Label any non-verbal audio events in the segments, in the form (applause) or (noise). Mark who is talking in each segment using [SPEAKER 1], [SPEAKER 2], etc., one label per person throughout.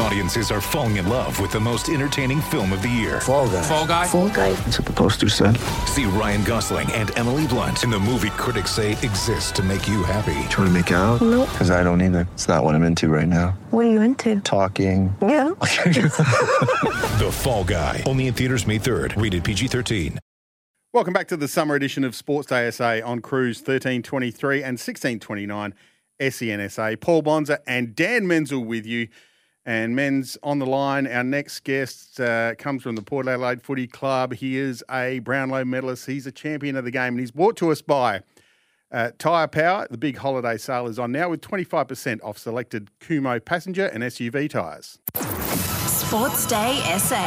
[SPEAKER 1] Audiences are falling in love with the most entertaining film of the year.
[SPEAKER 2] Fall guy.
[SPEAKER 3] Fall guy.
[SPEAKER 4] Fall guy.
[SPEAKER 2] That's what the poster said.
[SPEAKER 1] See Ryan Gosling and Emily Blunt in the movie critics say exists to make you happy.
[SPEAKER 2] Trying to make it out?
[SPEAKER 4] Nope.
[SPEAKER 2] Because I don't either. It's not what I'm into right now.
[SPEAKER 4] What are you into?
[SPEAKER 2] Talking.
[SPEAKER 4] Yeah. (laughs) (laughs)
[SPEAKER 1] The Fall Guy. Only in theaters May 3rd. Rated PG-13.
[SPEAKER 5] Welcome back to the summer edition of Sports Day SA on Cruise 1323 and 1629 SENSA. Paul Bonza and Dan Menzel with you. And Men's on the line. Our next guest uh, comes from the Port Adelaide Footy Club. He is a Brownlow medalist. He's a champion of the game, and he's brought to us by uh, Tyre Power. The big holiday sale is on now with 25% off selected Kumho passenger and SUV tyres.
[SPEAKER 6] Sports Day SA.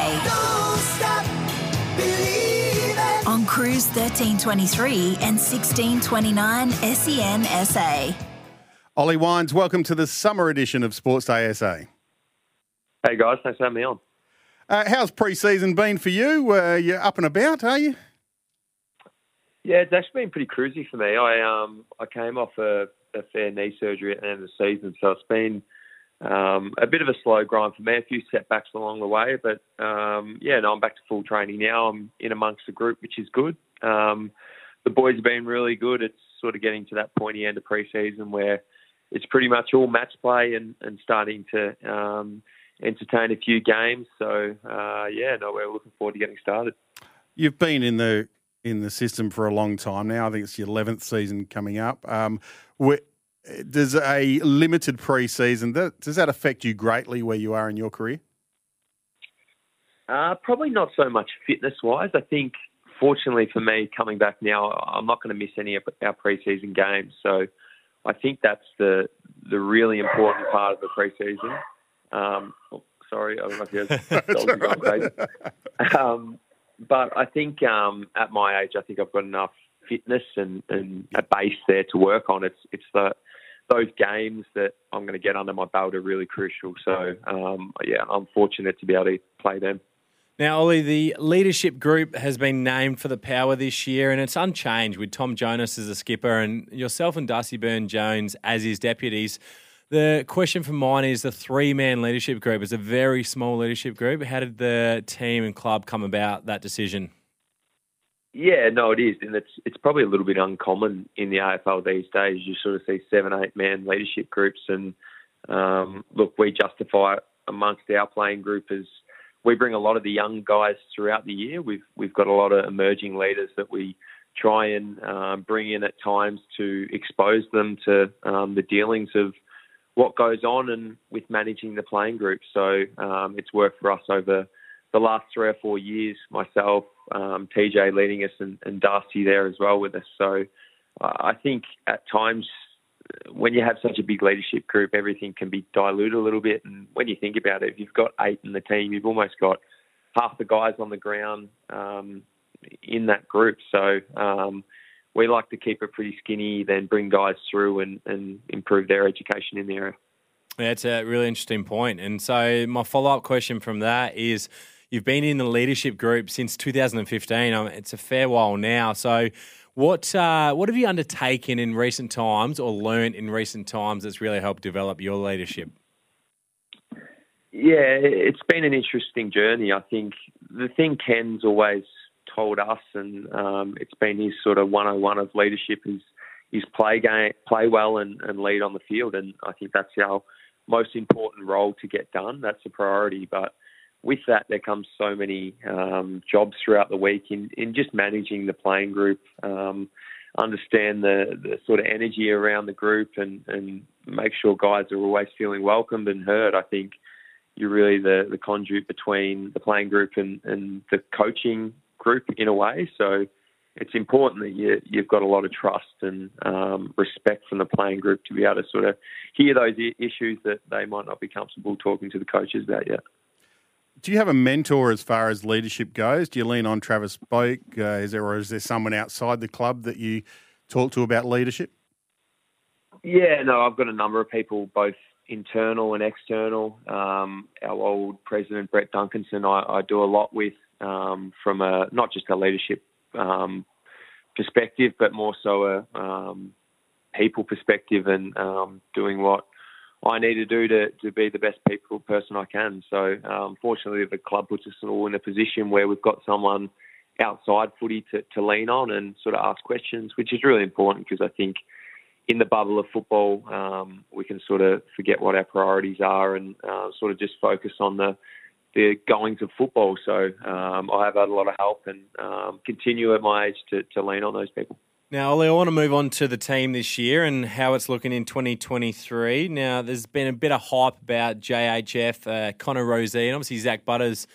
[SPEAKER 6] On Cruise 1323 and 1629 SEN SA.
[SPEAKER 5] Ollie Wines, welcome to the summer edition of Sports Day SA.
[SPEAKER 7] Hey guys, thanks for having me on.
[SPEAKER 5] Uh, how's pre-season been for you? Uh, you're up and about, are you?
[SPEAKER 7] Yeah, it's actually been pretty cruisy for me. I um I came off a, a fair knee surgery at the end of the season, so it's been um, a bit of a slow grind for me. A few setbacks along the way, but um, yeah, no, I'm back to full training now. I'm in amongst the group, which is good. Um, the boys have been really good. It's sort of getting to that pointy end of pre-season where it's pretty much all match play and, and starting to um, entertain a few games. So uh, yeah, no, we're looking forward to getting started.
[SPEAKER 5] You've been in the in the system for a long time now. I think it's your eleventh season coming up. Um, does a limited pre-season that, does that affect you greatly where you are in your career?
[SPEAKER 7] Uh, probably not so much fitness wise. I think, fortunately for me, coming back now, I'm not going to miss any of our preseason games. So I think that's the the really important part of the preseason. Um, oh, sorry, I don't know if you guys are um, but I think um, at my age, I think I've got enough fitness and, and a base there to work on. It's it's the those games that I'm going to get under my belt are really crucial. So um, yeah, I'm fortunate to be able to play them.
[SPEAKER 3] Now, Ollie, the leadership group has been named for the power this year, and it's unchanged with Tom Jonas as a skipper and yourself and Darcy Byrne Jones as his deputies. The question for mine is the three man leadership group is a very small leadership group. How did the team and club come about that decision?
[SPEAKER 7] Yeah, no, it is, and it's it's probably a little bit uncommon in the AFL these days. You sort of see seven, eight man leadership groups, and um, look, we justify amongst our playing group as we bring a lot of the young guys throughout the year. We've we've got a lot of emerging leaders that we try and um, bring in at times to expose them to um, the dealings of what goes on and with managing the playing group. So um, it's worked for us over the last three or four years. Myself, um, TJ leading us, and, and, Darcy there as well with us. So uh, I think at times when you have such a big leadership group, everything can be diluted a little bit. And when you think about it, if you've got eight in the team, you've almost got half the guys on the ground um, in that group. So um, we like to keep it pretty skinny, then bring guys through and, and improve their education in the area.
[SPEAKER 3] That's a really interesting point. And so my follow up question from that is you've been in the leadership group since 2015. Um, it's a fair while now. So what uh, what have you undertaken in recent times or learned in recent times that's really helped develop your leadership?
[SPEAKER 7] Yeah, it's been an interesting journey. I think the thing Ken's always told us, and um, it's been his sort of 101 of leadership is is play game, play well, and, and lead on the field. And I think that's our most important role to get done. That's a priority. But with that, there comes so many um, jobs throughout the week in, in just managing the playing group, um, understand the, the sort of energy around the group, and, and make sure guys are always feeling welcomed and heard. I think you're really the, the conduit between the playing group and, and the coaching group in a way. So it's important that you, you've got a lot of trust and um, respect from the playing group to be able to sort of hear those issues that they might not be comfortable talking to the coaches about yet.
[SPEAKER 5] Do you have a mentor as far as leadership goes? Do you lean on Travis Boak? Uh, is there, or is there someone outside the club that you talk to about leadership?
[SPEAKER 7] Yeah, no, I've got a number of people, both internal and external. Um, our old president, Brett Duncanson, I, I do a lot with um, from a not just a leadership um, perspective, but more so a um, people perspective and um, doing what I need to do to, to be the best people person I can. So, um, fortunately, the club puts us all in a position where we've got someone outside footy to, to lean on and sort of ask questions, which is really important because I think in the bubble of football, um, we can sort of forget what our priorities are and uh, sort of just focus on the the goings of football. So um, I have had a lot of help and um, continue at my age to, to lean on those people.
[SPEAKER 3] Now, Ollie, I want to move on to the team this year and how it's looking in 2023. Now, there's been a bit of hype about JHF, uh, Connor Rozee, and obviously Zach Butters.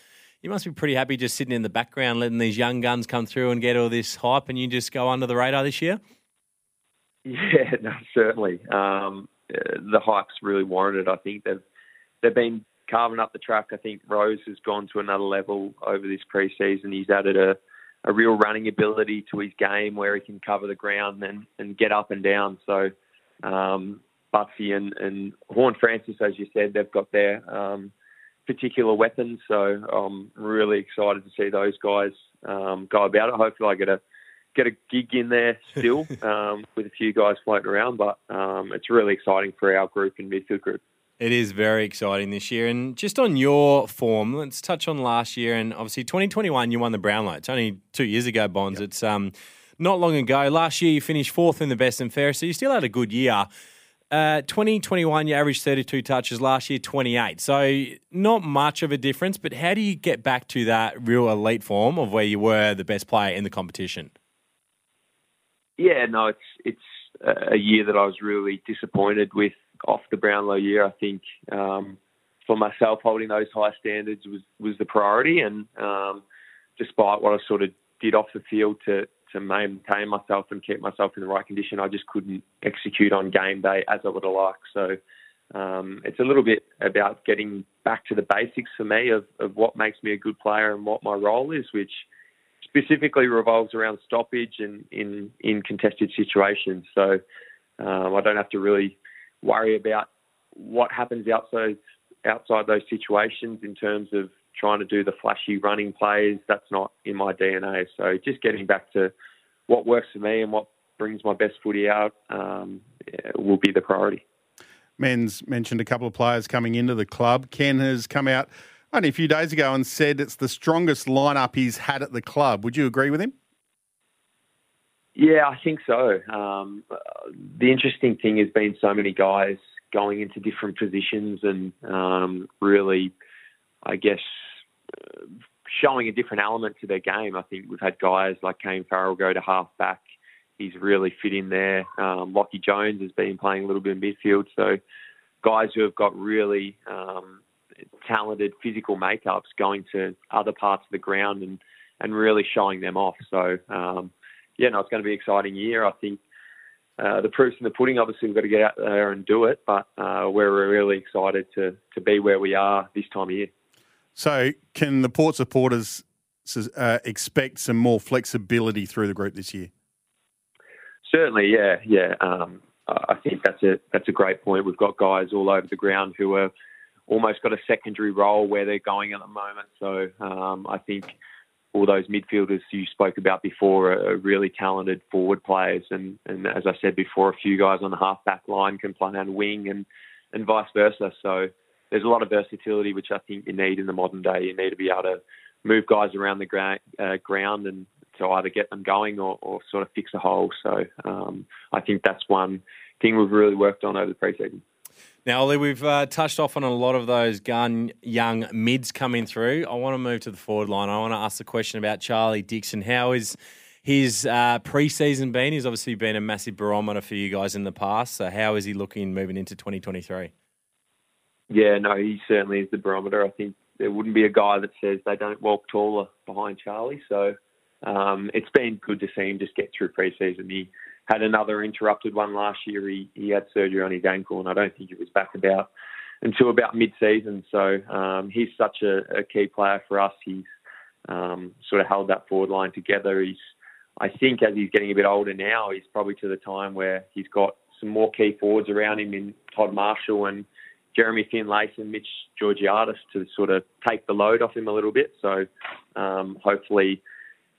[SPEAKER 3] You must be pretty happy just sitting in the background, letting these young guns come through and get all this hype, and you just go under the radar this year. (laughs)
[SPEAKER 7] Yeah, no, certainly. Um, uh, the hype's really warranted. I think they've they've been carving up the track. I think Rose has gone to another level over this preseason. He's added a, a real running ability to his game where he can cover the ground and, and get up and down. So um, Butsy and, and Horne-Francis, as you said, they've got their um, particular weapons. So I'm really excited to see those guys um, go about it. Hopefully, I get a get a gig in there still (laughs) um, with a few guys floating around. But um, it's really exciting for our group and midfield group.
[SPEAKER 3] It is very exciting this year. And just on your form, let's touch on last year. And obviously, 2021, you won the Brownlow. It's only two years ago, Bonds. Yep. It's um, not long ago. Last year, you finished fourth in the best and fairest. So you still had a good year. Uh, 2021, you averaged 32 touches. Last year, 28. So not much of a difference. But how do you get back to that real elite form of where you were the best player in the competition?
[SPEAKER 7] Yeah, no, it's it's a year that I was really disappointed with off the Brownlow year. I think um, for myself, holding those high standards was was the priority, and um, despite what I sort of did off the field to to maintain myself and keep myself in the right condition, I just couldn't execute on game day as I would have liked. So. Um, it's a little bit about getting back to the basics for me of, of what makes me a good player and what my role is, which specifically revolves around stoppage and in, in contested situations. So um, I don't have to really worry about what happens outside outside those situations in terms of trying to do the flashy running plays. That's not in my DNA. So just getting back to what works for me and what brings my best footy out um, will be the priority.
[SPEAKER 5] Men's mentioned a couple of players coming into the club. Ken has come out only a few days ago and said it's the strongest lineup he's had at the club. Would you agree with him?
[SPEAKER 7] Yeah, I think so. Um, the interesting thing has been so many guys going into different positions and um, really, I guess, showing a different element to their game. I think we've had guys like Kane Farrell go to half back. He's really fit in there. Um, Lachie Jones has been playing a little bit in midfield. So guys who have got really um, talented physical makeups going to other parts of the ground and, and really showing them off. So um, yeah, no, it's going to be an exciting year. I think uh, the proof's in the pudding. Obviously, we've got to get out there and do it, but uh, we're really excited to to be where we are this time of year.
[SPEAKER 5] So, can the Port supporters uh, expect some more flexibility through the group this year?
[SPEAKER 7] Certainly, yeah, yeah. Um, I think that's a that's a great point. We've got guys all over the ground who are almost got a secondary role where they're going at the moment. So um, I think all those midfielders you spoke about before are really talented forward players, and, and as I said before, a few guys on the half back line can play on wing, and and vice versa. So there's a lot of versatility which I think you need in the modern day. You need to be able to move guys around the gra- uh, ground and to either get them going or, or sort of fix a hole. So um, I think that's one thing we've really worked on over the preseason.
[SPEAKER 3] Now, Ollie, we've uh, touched off on a lot of those gun young mids coming through. I want to move to the forward line. I want to ask the question about Charlie Dixon. How is his uh, preseason been? He's obviously been a massive barometer for you guys in the past. So, how is he looking moving into 2023?
[SPEAKER 7] Yeah, no, he certainly is the barometer. I think there wouldn't be a guy that says they don't walk taller behind Charlie. So, um, it's been good to see him just get through preseason. He had another interrupted one last year. He, he had surgery on his ankle, and I don't think he was back about until about mid-season. So um, he's such a, a, key player for us. He's um, sort of held that forward line together. He's, I think, as he's getting a bit older now, he's probably to the time where he's got some more key forwards around him in Todd Marshall and Jeremy Finlayson, Mitch Georgiades to sort of take the load off him a little bit. So um, hopefully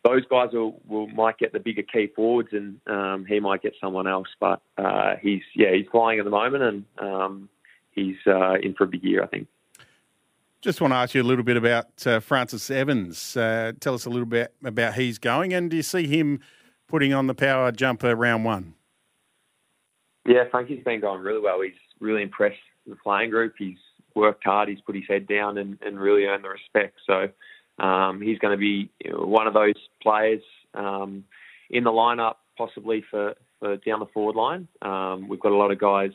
[SPEAKER 7] those guys will, will might get the bigger key forwards, and um, he might get someone else. But uh, he's yeah he's flying at the moment, and um, he's uh, in for a big year, I think.
[SPEAKER 5] Just want to ask you a little bit about uh, Francis Evans. Uh, tell us a little bit about he's going, and do you see him putting on the power jumper round one?
[SPEAKER 7] Yeah, Frankie's been going really well. He's really impressed the playing group. He's worked hard. He's put his head down and, and really earned the respect. So um, he's going to be one of those players um, in the lineup, possibly for, for down the forward line. Um, we've got a lot of guys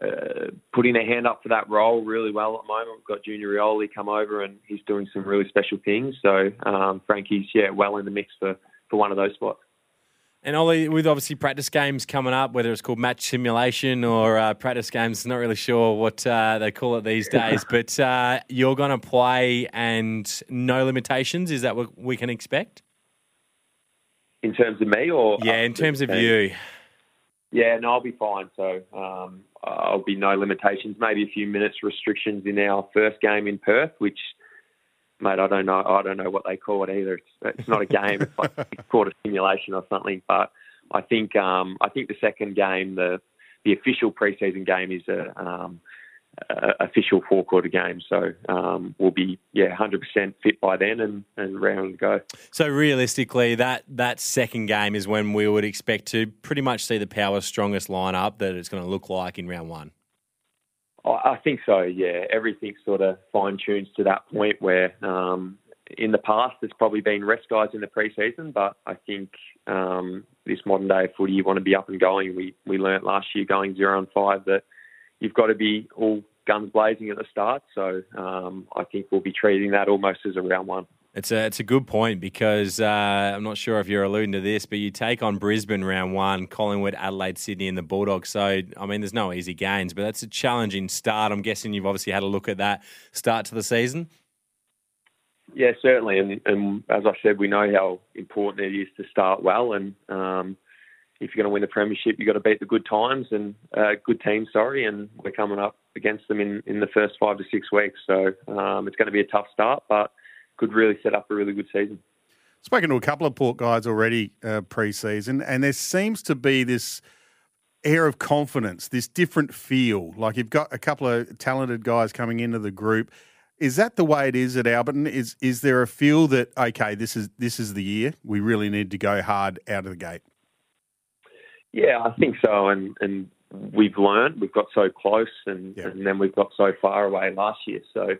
[SPEAKER 7] uh, putting their hand up for that role really well at the moment. We've got Junior Rioli come over and he's doing some really special things. So um, Frankie's yeah well in the mix for, for one of those spots.
[SPEAKER 3] And Ollie, with obviously practice games coming up, whether it's called match simulation or uh, practice games, not really sure what uh, they call it these days, (laughs) but uh, you're going to play and no limitations. Is that what we can expect?
[SPEAKER 7] In terms of me, or
[SPEAKER 3] yeah, in terms of you.
[SPEAKER 7] Yeah, no, I'll be fine. So um, I'll be no limitations. Maybe a few minutes restrictions in our first game in Perth, which mate, I don't know. I don't know what they call it either. It's, it's not a game. it's like it's (laughs) called a simulation or something. But I think um, I think the second game, the the official preseason game, is a, um, a official four quarter game. So um, we'll be yeah, hundred percent fit by then and and round go.
[SPEAKER 3] So realistically, that that second game is when we would expect to pretty much see the power strongest lineup that it's going to look like in round one.
[SPEAKER 7] I think so. Yeah, everything sort of fine tunes to that point where um, in the past there's probably been rest guys in the preseason, but I think um, this modern day footy you want to be up and going. We we learnt last year going zero and five that you've got to be all guns blazing at the start. So um, I think we'll be treating that almost as a round one.
[SPEAKER 3] It's a it's a good point because uh, I'm not sure if you're alluding to this, but you take on Brisbane round one, Collingwood, Adelaide, Sydney, and the Bulldogs. So I mean, there's no easy gains, but that's a challenging start. I'm guessing you've obviously had a look at that start to the season.
[SPEAKER 7] Yeah, certainly, and, and as I said, we know how important it is to start well, and um, if you're going to win the premiership, you've got to beat the good times and uh, good teams. Sorry, and we're coming up against them in, in the first five to six weeks, so um, it's going to be a tough start, but could really set up a really good season.
[SPEAKER 5] Spoken to a couple of Port guys already uh, pre-season, and there seems to be this air of confidence, this different feel. Like you've got a couple of talented guys coming into the group. Is that the way it is at Alberton? Is is there a feel that okay, this is this is the year we really need to go hard out of the gate?
[SPEAKER 7] Yeah, I think so, and and we've learned. We've got so close, and, yeah. and then we've got so far away last year. So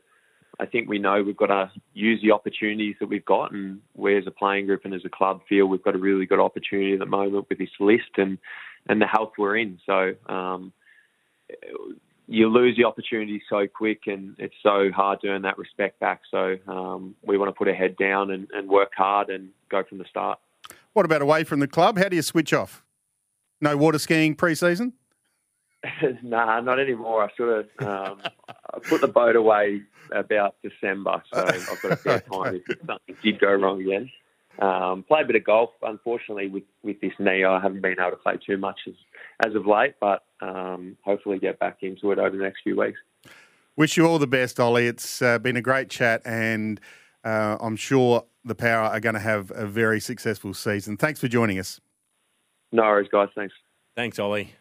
[SPEAKER 7] I think we know we've got to use the opportunities that we've got, and we as a playing group and as a club feel we've got a really good opportunity at the moment with this list and and the health we're in. So um, you lose the opportunity so quick, and it's so hard to earn that respect back. So um, we want to put our head down and, and work hard and go from the start.
[SPEAKER 5] What about away from the club? How do you switch off? No water skiing pre-season? (laughs)
[SPEAKER 7] nah, not anymore. I sort of um, I put the boat away about December, so (laughs) I've got a fair time if something did go wrong again. Um, play a bit of golf. Unfortunately, with, with this knee, I haven't been able to play too much as, as of late, but um, hopefully get back into it over the next few weeks.
[SPEAKER 5] Wish you all the best, Ollie. It's uh, been a great chat, and uh, I'm sure the Power are going to have a very successful season. Thanks for joining us.
[SPEAKER 7] No worries, guys. Thanks.
[SPEAKER 3] Thanks, Ollie.